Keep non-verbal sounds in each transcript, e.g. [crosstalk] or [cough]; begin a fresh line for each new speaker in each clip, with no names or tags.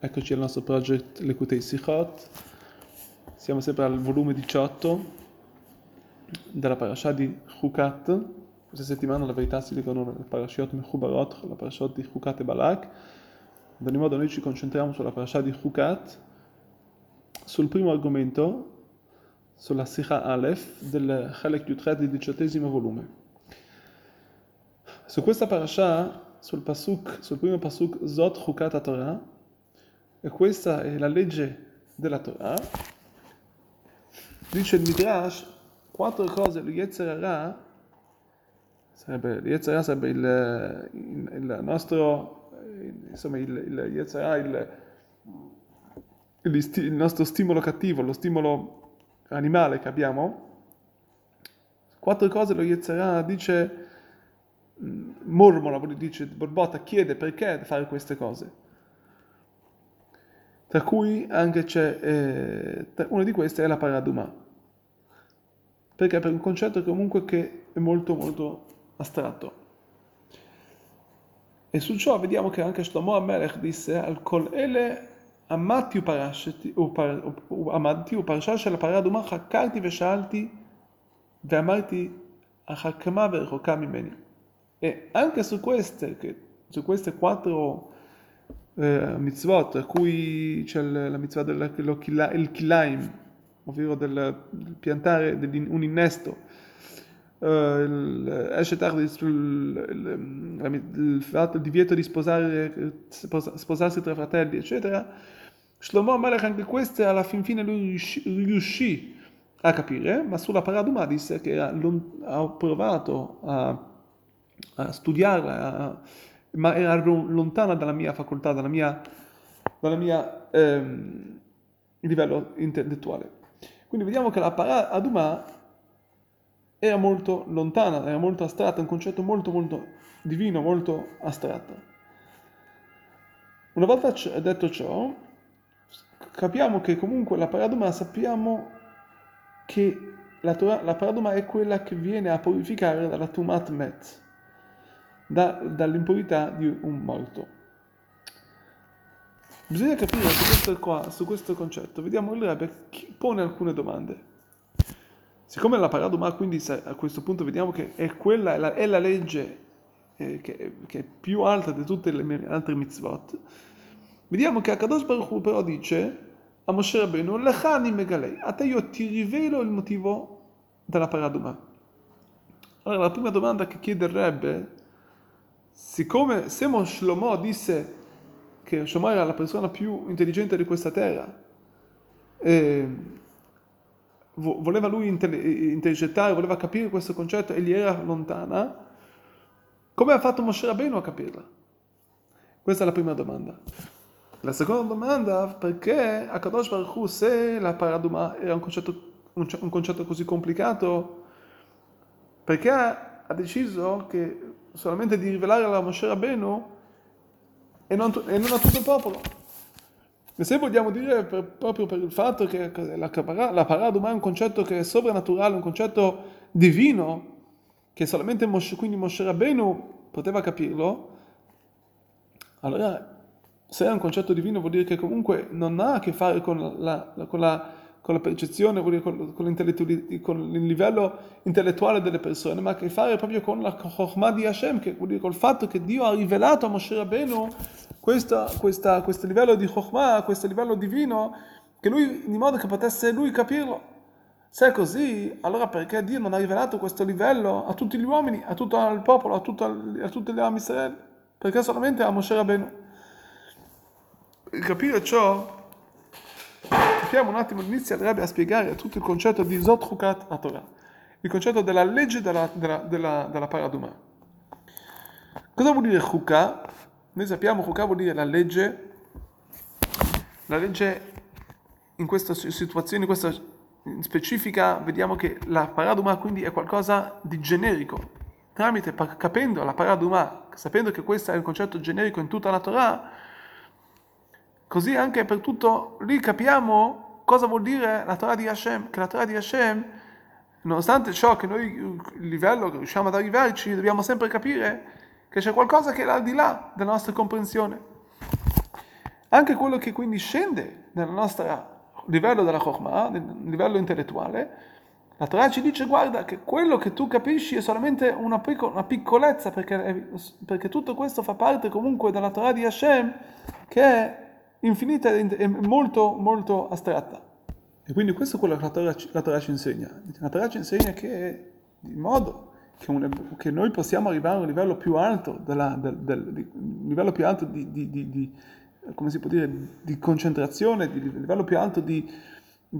eccoci al nostro project Lekutei Sichot. Siamo sempre al volume 18 della parasha di Chukat. Questa settimana la verità si dicono le parashiot Mechubarot, la parasha di Chukat e Balak. Ad ogni modo noi ci concentriamo sulla parasha di Chukat, sul primo argomento, sulla Sikha Aleph del Chalek Yutret del diciottesimo volume. Su questa parasha sul pasuk, sul primo pasuk Zot Chukat Torah, e questa è la legge della Torah, dice il Midrash, quattro cose, lo Yetzerara, sarebbe, Yetzerara sarebbe il, il, il, nostro, insomma il, il Yetzerara, il, il, nostro stimolo cattivo, lo stimolo animale che abbiamo, quattro cose lo Yetzerara dice mormora, dice, borbotta, chiede perché fare queste cose Tra cui anche c'è, eh, una di queste è la paraduma. Perché? Per un concetto comunque che è molto molto astratto. E su ciò vediamo che anche Shlomo Amelech disse al kol ele amati u parasha של הפרדומה חקרתי ושאלתי ואמרti אחר כמה ורחוקה ממני. E anche su queste, su queste quattro eh, mitzvot, a cui c'è la mitzvah del kilaim, ovvero del, del piantare un innesto, uh, il, il, il, fatto, il divieto di sposare, sposarsi tra fratelli, eccetera, Shlomo Amalek anche queste alla fin fine lui riuscì, riuscì a capire, ma sulla paraduma disse che ha provato a a studiarla, a, ma era lontana dalla mia facoltà, dalla mia, dalla mia ehm, livello intellettuale. Quindi vediamo che la para Aduma era molto lontana, era molto astratta, un concetto molto molto divino, molto astratto. Una volta detto ciò, capiamo che comunque la paraduma sappiamo che la, la paraduma è quella che viene a purificare dalla tumat met, da, dall'impurità di un morto. Bisogna capire su questo, qua, su questo concetto, vediamo il Rebbe pone alcune domande. Siccome la paraduma, quindi a questo punto vediamo che è, quella, è, la, è la legge eh, che, che, è più alta di tutte le altre mitzvot, vediamo che Akadosh Baruch Hu però dice a Moshe Rabbeinu, Lechani Megalei, a te io ti rivelo il motivo della paraduma. Allora la prima domanda che chiede il Rebbe siccome se Shlomo disse che Shlomo era la persona più intelligente di questa terra, e voleva lui intercettare, voleva capire questo concetto e gli era lontana, come ha fatto Moshe Rabbeinu a capirla? Questa è la prima domanda. La seconda domanda, perché a Kadosh Baruch Hu, se la paraduma era un concetto, un concetto così complicato, perché ha deciso che solamente di rivelare alla Moshe Rabbeinu e non, e non a tutto il popolo. E se vogliamo dire per, proprio per il fatto che la, la paraduma è un concetto che è sovrannaturale, un concetto divino, che solamente Moshe, quindi Moshe Rabbeinu poteva capirlo, allora se è un concetto divino vuol dire che comunque non ha a che fare con la, con la con la percezione, con, con, con, il livello intellettuale delle persone, ma a che fare proprio con la Chokhmah di Hashem, che vuol dire col fatto che Dio ha rivelato a Moshe Rabbeinu questa, questa, questo livello di Chokhmah, questo livello divino, che lui, in modo che potesse lui capirlo. Se è così, allora perché Dio non ha rivelato questo livello a tutti gli uomini, a tutto il popolo, a, tutto, a tutti gli Amisrael? Perché solamente a Moshe Rabbeinu? Capire ciò Capiamo un attimo, inizia il Rebbe a spiegare tutto il concetto di Zot Chukat a Torah, il concetto della legge della, della, della, della Paraduma. Cosa vuol dire Chukah? Noi sappiamo Chukah vuol dire la legge, la legge in questa situazione, in questa specifica, vediamo che la Paraduma quindi è qualcosa di generico. Tramite, capendo la Paraduma, sapendo che questo è un concetto generico in tutta la Torah, Così anche per tutto, lì capiamo cosa vuol dire la Torah di Hashem, che la Torah di Hashem, nonostante ciò che noi, il livello che riusciamo ad arrivarci, dobbiamo sempre capire che c'è qualcosa che è al di là della nostra comprensione. anche quello che quindi scende nel nostro livello della Chokhmah, nel livello intellettuale, la Torah ci dice guarda che quello che tu capisci è solamente una, picco, una piccolezza perché, perché, tutto questo fa parte comunque della Torah di Hashem che è infinita e molto molto astratta. E quindi questo è quello che la Torah, la Torah ci insegna. La Torah ci insegna che di modo che, un, che, noi possiamo arrivare a un livello più alto, della, del, del, di, livello più alto di, di, di, come si può dire, di concentrazione, di livello più alto di,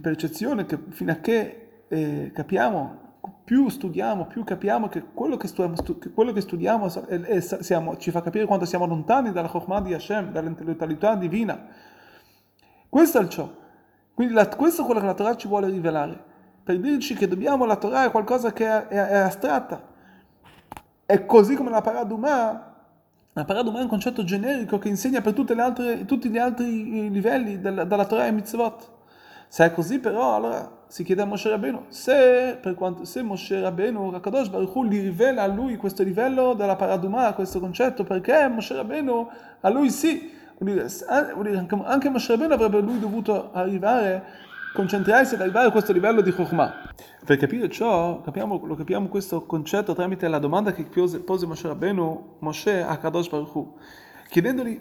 percezione, che fino a che eh, capiamo, più studiamo, più capiamo che quello che studiamo, che quello che studiamo è, è, siamo, ci fa capire quanto siamo lontani dalla Chokhmah di Hashem, dall'intellettualità divina. Questo è il ciò. Quindi la, questo è quello che la Torah ci vuole rivelare per dirci che dobbiamo, la Torah è qualcosa che è, è, astratta. È così come la Paraduma, la Paraduma è un concetto generico che insegna per altre, tutti gli altri livelli del, della Torah e Mitzvot. Se è così però, allora si chiede a Moshe Rabbeinu, se, per quanto, se Moshe Rabbeinu, Rakadosh Baruch Hu, gli rivela a lui questo livello della Paraduma, questo concetto, perché Moshe Rabbeinu, a lui sì, vuol dire anche, anche Moshe Rabbeinu avrebbe lui dovuto arrivare concentrarsi ad arrivare a questo livello di Chokhmah. Per capire ciò, capiamo, lo capiamo questo concetto tramite la domanda che pose, pose Moshe Rabbeinu, Moshe a Kadosh Baruch Hu, chiedendogli,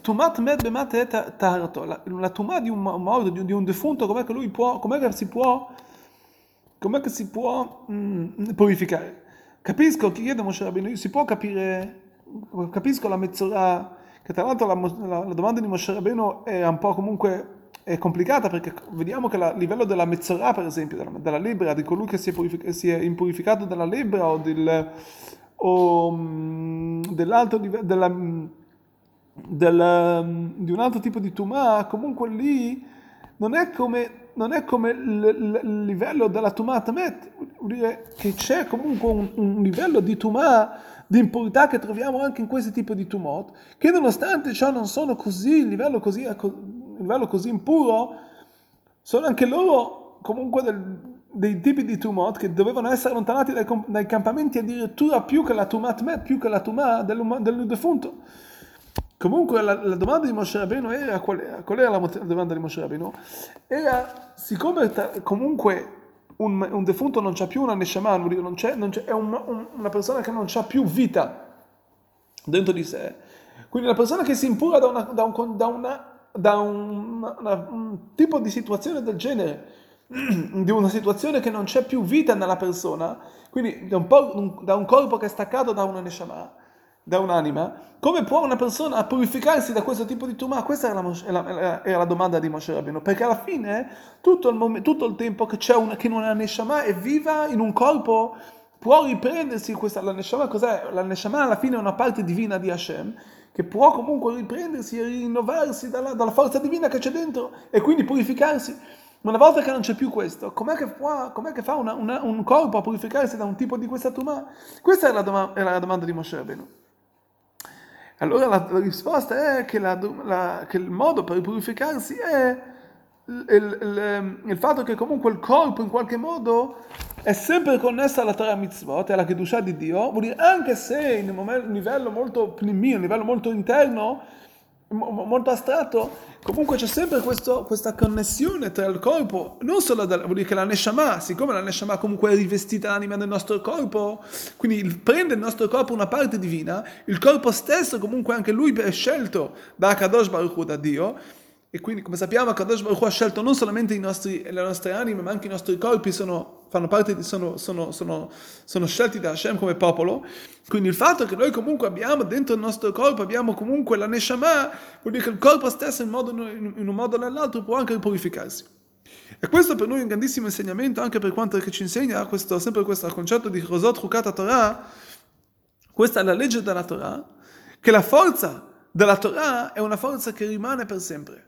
Tumat med taharato, la tumà di un morto, di, un defunto, com'è che lui può, com'è che si può, com'è che si può mm, purificare? Capisco, chiede Moshe Rabbeinu, si può capire, capisco la mezz'ora, che tra l'altro la, la, la domanda di Moshe Rabbeinu è un po' comunque è complicata perché vediamo che a livello della mezz'ora, per esempio, della, della lebbra, di colui che si è, si è impurificato dalla lebbra o, del, o um, dell'altro livello, della, della, di un altro tipo di tumà, comunque lì non è come, non è come il, livello della tumà tamet, che c'è comunque un, un livello di tumà di impurità che troviamo anche in questi tipi di tumot, che nonostante ciò non sono così, livello così livello così impuro, sono anche loro comunque del, dei tipi di tumot che dovevano essere allontanati dai, dai campamenti addirittura più che la tumat met, più che la tumà del, defunto. Comunque la, la, domanda di Moshe Rabbeinu era, qual, qual era la, la, domanda di Moshe Rabbeinu? Era, siccome comunque un, un, defunto non c'ha più una neshama, non c'è, non c'è, è un, un, una persona che non c'ha più vita dentro di sé, quindi una persona che si impura da una, da un, da una da un tipo di situazione del genere, [clears throat] di una situazione che non c'è più vita nella persona, quindi da un, da un corpo che è staccato da una neshama, da un'anima, come può una persona purificarsi da questo tipo di tumore? Questa era la, era, era la, domanda di Moshe Rabbeinu, perché alla fine tutto il, momento, tutto il tempo che, c'è una, che una neshama è viva in un corpo può riprendersi questa, la neshama cos'è? La neshama alla fine è una parte divina di Hashem che può comunque riprendersi e rinnovarsi dalla, dalla forza divina che c'è dentro e quindi purificarsi. Ma una volta che non c'è più questo, com'è che, può, com'è che fa una, una, un corpo a purificarsi da un tipo di questa tumà? Questa è la, doma, è la domanda di Moshe Rabbeinu. Allora la, la, risposta è che, la, che, il modo per purificarsi è il, il, il, fatto che comunque il corpo in qualche modo è sempre connessa alla Torah Mitzvot alla Kedusha di Dio, vuol dire anche se in un livello molto pnimi, un livello molto interno, molto astratto, comunque c'è sempre questo, questa connessione tra il corpo, non solo da, vuol dire che la Neshama, siccome la Neshama comunque è rivestita l'anima del nostro corpo, quindi prende il nostro corpo una parte divina, il corpo stesso comunque anche lui è scelto da Kadosh Baruch Hu, da Dio, e quindi, come sappiamo, Kadosh Baruch Hu ha scelto non solamente nostri, le nostre anime, ma anche i nostri corpi sono, di, sono, sono, sono, scelti da Hashem come popolo. Quindi il fatto che noi comunque abbiamo dentro il nostro corpo, abbiamo comunque la Neshama, vuol dire che il corpo stesso in, modo, in un modo o nell'altro può anche purificarsi. E questo per noi è un grandissimo insegnamento, anche per quanto ci insegna questo, sempre questo concetto di Rosot Chukata Torah. Questa è la legge della Torah, che la forza della Torah è una forza che rimane per sempre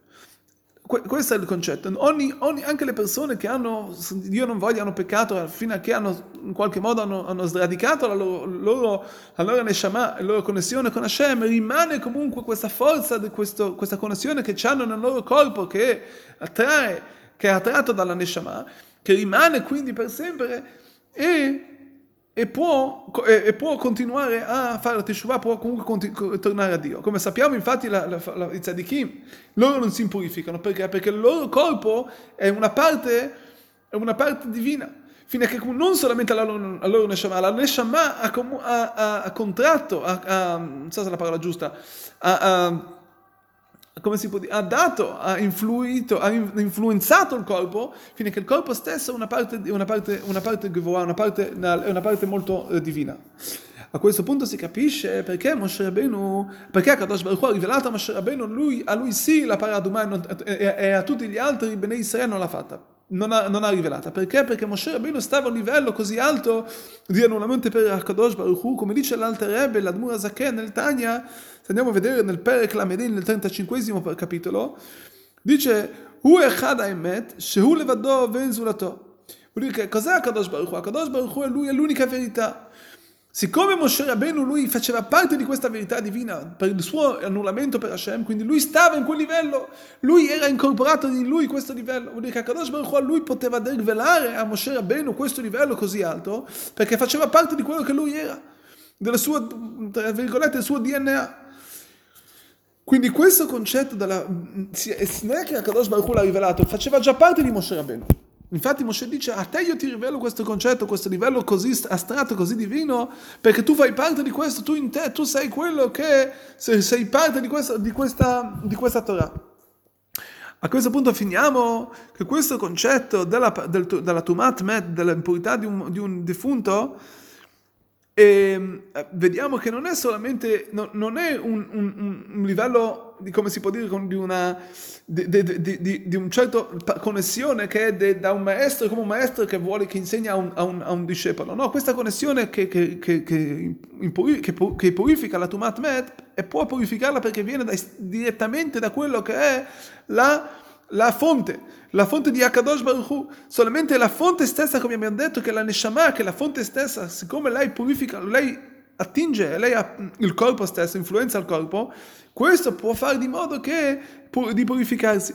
questo è il concetto. Ogni, ogni, anche le persone che hanno, Dio non voglia, hanno peccato fino a che hanno, in qualche modo hanno, hanno sradicato la loro, loro, la loro neshama, la loro connessione con Hashem, rimane comunque questa forza, questo, questa connessione che hanno nel loro corpo, che attrae, che è attratto dalla neshama, che rimane quindi per sempre e e può, e può, continuare a fare la teshuvah, può comunque continu- tornare a Dio. Come sappiamo infatti la, la, la, i tzadikim, loro non si impurificano, perché? Perché il loro corpo è una parte, è una parte divina, fino a che non solamente la loro, la loro neshama, la neshama ha, ha, ha contratto, ha, non so se è la parola giusta, ha come si può dire, ha dato, ha influito, ha influenzato il corpo, che il corpo stesso è una parte, una parte, una parte, una parte, una parte molto eh, divina. A questo punto si capisce perché Moshe Rabbeinu, perché Kadosh Baruch ha rivelato a Moshe Rabbeinu, lui, a lui sì la paraduma e, e a tutti gli altri Bnei Israele non l'ha fatta non ha, non ha, rivelata. Perché? Perché Moshe Rabbeinu stava a un livello così alto di annullamento per Akadosh Baruch Hu, come dice l'Alter Rebbe, l'Admura Zaken nel Tanya, se andiamo a vedere nel Perek Lamedin, nel 35 capitolo, dice, Hu echad ha'emet, shehu levado ven zulato. Vuol dire che cos'è Akadosh Baruch Hu? Akadosh Baruch Hu è lui, è l'unica verità. Siccome Moshe Rabbeinu lui faceva parte di questa verità divina per il suo annullamento per Hashem, quindi lui stava in quel livello, lui era incorporato in lui questo livello, vuol dire che Kadosh Baruch Hu lui poteva rivelare a Moshe Rabbeinu questo livello così alto perché faceva parte di quello che lui era, tra virgolette, del suo DNA. Quindi questo concetto della, non è che Kadosh Baruch Hu l'ha rivelato, faceva già parte di Moshe Rabbeinu. Infatti Moshe dice, a te io ti rivelo questo concetto, questo livello così astratto, così divino, perché tu fai parte di questo, tu in te, tu sei quello che sei parte di questa, di questa, di questa Torah. A questo punto finiamo che questo concetto della, del, della tumat met, dell'impurità di un, di un defunto, e ehm, vediamo che non è solamente, no, non è un, un, un, livello, di, come si può dire, di una, di, di, di un certo connessione che è da un maestro come un maestro che vuole, che insegna a un, a a discepolo. No, questa connessione che, che, che, che purifica la Tumat Met e può purificarla perché viene da, direttamente da quello che è la, la fonte la fonte di Akadosh Baruch Hu, solamente la fonte stessa, come abbiamo detto, che la Neshama, che la fonte stessa, siccome lei purifica, lei attinge, lei ha il corpo stesso, influenza il corpo, questo può fare di modo che di purificarsi.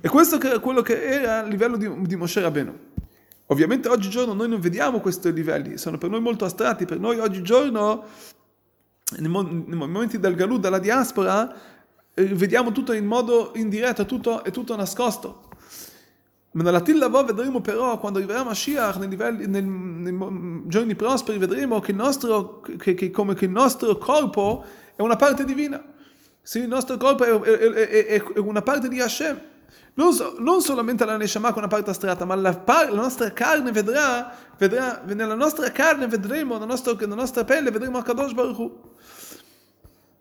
E questo è quello che era a livello di, di Moshe Rabbeinu. Ovviamente oggigiorno noi non vediamo questi livelli, sono per noi molto astratti, per noi oggigiorno, nei, momenti del Galù, della diaspora, eh, vediamo tutto in modo indiretto, tutto, è tutto nascosto. Ma nella Tillavò vedremo però, quando arriverà Mashiach, nei, livelli, nei, nei giorni prosperi, vedremo che il, nostro, che, che, come che il nostro corpo è una parte divina. Sì, il nostro corpo è, è, è, è una parte di Hashem. Non, so, non, solamente la Neshama con una parte astratta, ma la, par, la nostra carne vedrà, vedrà, nella nostra carne vedremo, nella nostra, nella nostra pelle vedremo Akadosh Baruch Hu.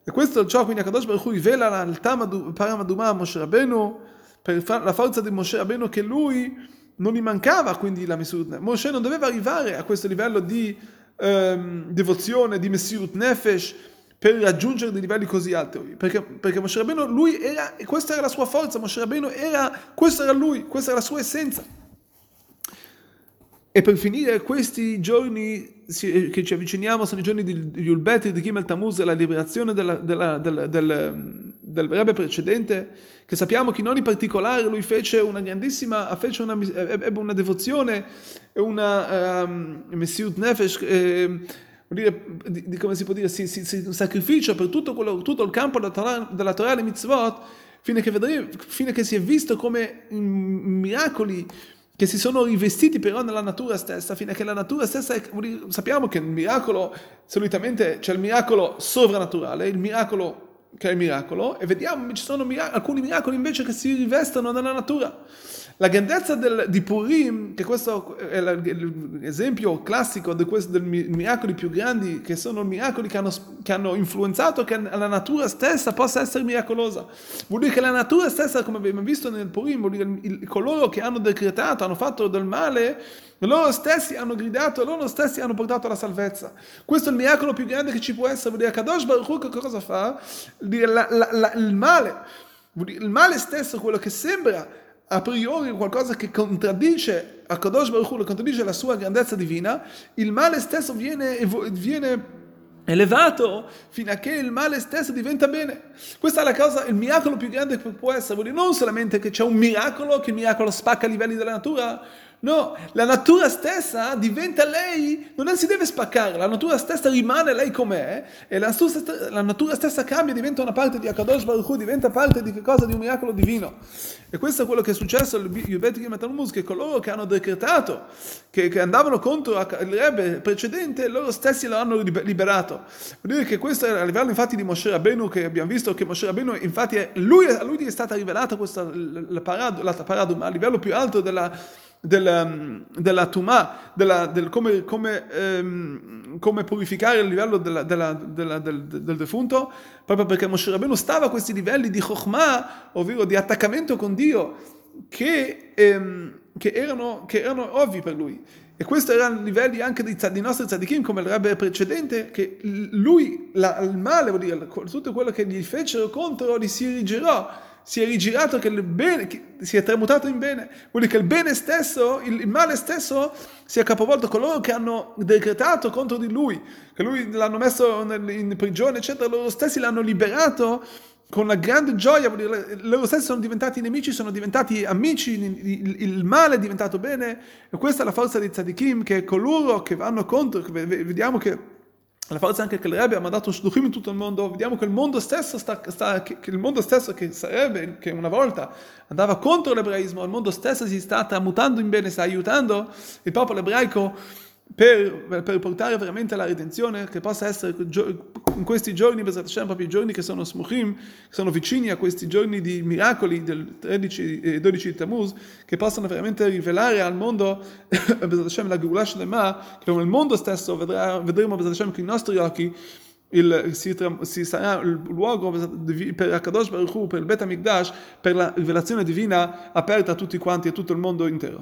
E questo è ciò, quindi Akadosh Baruch Hu rivela il Paramadumah a Moshe Rabbeinu, per la forza di Moshe Rabbeinu che lui non gli mancava quindi la Mesirut. Moshe non doveva arrivare a questo livello di ehm, devozione, di Mesirut Nefesh per raggiungere dei livelli così alti. Perché, perché Moshe Rabbeinu, lui era, questa era la sua forza, Moshe Rabbeinu era, questo era lui, questa era la sua essenza. E per finire questi giorni che ci avviciniamo sono i giorni di Yulbet, di Gimel Tammuz, la liberazione della, della, della, del, del Rebbe precedente, che sappiamo che in ogni particolare lui fece una grandissima, fece una, ebbe una devozione, una um, Nefesh, eh, dire, di, di, come si può dire, si, si, si, un sacrificio per tutto, quello, tutto il campo della Torah, della Torah e mitzvot, fino a, che fino a che si è visto come miracoli che si sono rivestiti però nella natura stessa, fino a che la natura stessa, è, sappiamo che il miracolo, solitamente c'è il miracolo sovrannaturale, il miracolo che è il miracolo, e vediamo ci sono miracoli, alcuni miracoli invece che si rivestono nella natura. La grandezza del, di Purim, che questo è l'esempio classico di questi, dei miracoli più grandi, che sono miracoli che hanno, che hanno influenzato che la natura stessa possa essere miracolosa. Vuol dire che la natura stessa, come abbiamo visto nel Purim, vuol dire che coloro che hanno decretato, hanno fatto del male, loro stessi hanno gridato, loro stessi hanno portato la salvezza. Questo è il miracolo più grande che ci può essere. Vuol dire Kadosh Baruch Hu che cosa fa? La, la, la, il male, il male stesso, quello che sembra a priori qualcosa che contraddice a Kadosh Baruch Hu, contraddice la sua grandezza divina, il male stesso viene, viene elevato fino a che il male stesso diventa bene. Questa è la cosa, il miracolo più grande che può essere, vuol dire non solamente che c'è un miracolo, che il miracolo spacca i livelli della natura, No, la natura stessa diventa lei, non si deve spaccare, la natura stessa rimane lei com'è e la, la natura stessa cambia, diventa una parte di Akadosh Baruch Hu, diventa parte di che cosa? Di un miracolo divino. E questo è quello che è successo al Yubet Gimel Talmud, che coloro che hanno decretato, che, che andavano contro il Rebbe precedente, loro stessi lo hanno liberato. Vuol dire che questo è a livello infatti di Moshe Rabbeinu, che abbiamo visto che Moshe Rabbeinu, infatti, è, lui, a lui è stata rivelata questa, la, parad, la paradum a livello più alto della della, della Tumà, della, del come, come, ehm, come, purificare il livello della, del, del, defunto, proprio perché Moshe Rabbeinu stava a questi livelli di Chokhmah, ovvero di attaccamento con Dio, che, ehm, che, erano, che erano ovvi per lui. E questi erano livelli anche dei, dei nostri tzadikim, come il rabbi precedente, che lui, la, il male, vuol dire, tutto quello che gli fecero contro, gli si rigirò. Si è rigirato, che il bene, che si è tramutato in bene, vuol dire che il bene stesso, il, il, male stesso si è capovolto coloro che hanno decretato contro di lui, che lui l'hanno messo nel, in prigione, eccetera, loro stessi l'hanno liberato con una grande gioia, loro stessi sono diventati nemici, sono diventati amici, il, il male è diventato bene, e questa è la forza di Tzadikim, che coloro che vanno contro, vediamo che la forza anche che il Rebbe ha mandato shluchim in tutto il mondo, vediamo che il mondo stesso, sta, sta, che, che il mondo stesso che sarebbe, che una volta andava contro l'ebraismo, il mondo stesso si sta tramutando in bene, sta aiutando il popolo ebraico per, per, portare veramente alla redenzione, che possa essere in questi giorni, proprio i giorni che sono smuchim, che sono vicini a questi giorni di miracoli del 13 e 12 di Tammuz, che possano veramente rivelare al mondo [coughs] la Geulah Shlema, che nel mondo stesso vedrà, vedremo con i nostri occhi il, si, si, sarà il luogo per Akadosh Baruch Hu, per il Bet HaMikdash, per la rivelazione divina aperta a tutti quanti, a tutto il mondo intero.